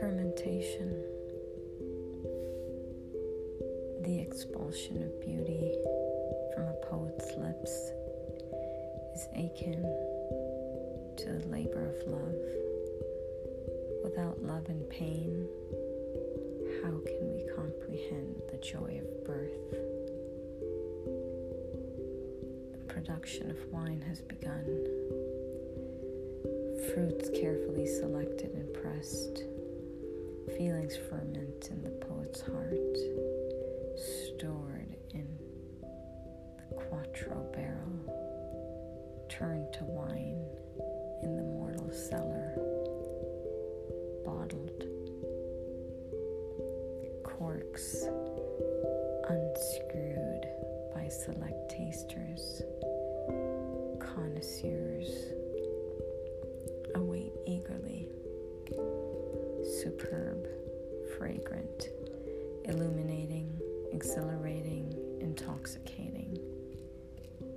fermentation, the expulsion of beauty from a poet's lips is akin to the labor of love. Without love and pain, how can we comprehend the joy of birth? The production of wine has begun fruits carefully selected and pressed, Feelings ferment in the poet's heart, stored in the Quattro barrel, turned to wine in the mortal cellar, bottled corks unscrewed by select tasters, connoisseurs fragrant, illuminating, exhilarating, intoxicating,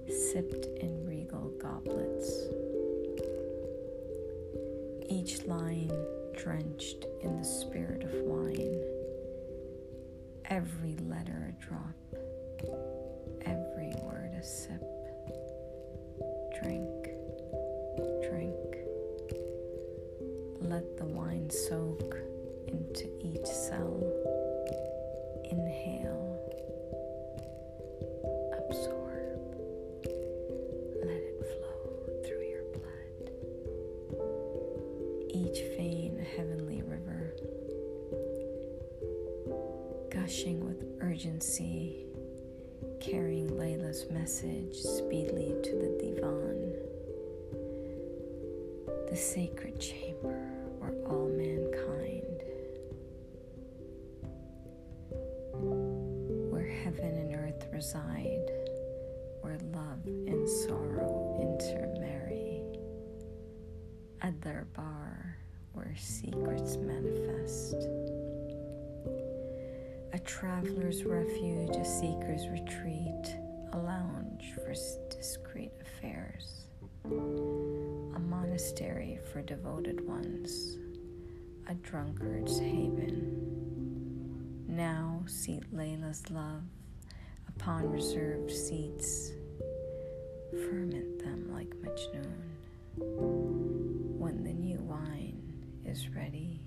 sipped in regal goblets, each line drenched in the spirit of wine. Every letter a drop, every word a sip. Drink, drink. Let the wine soak into each cell. Inhale, absorb. Let it flow through your blood. Each vein a heavenly river gushing with urgency, carrying Layla's message speedily to the divan, the sacred chamber where all mankind, reside, where love and sorrow intermarry, at their bar where secrets manifest. A traveler's refuge, a seeker's retreat, a lounge for discreet affairs, a monastery for devoted ones, a drunkard's haven. Now seat Layla's love upon reserved seats, ferment them like much Majnun when the new wine is ready.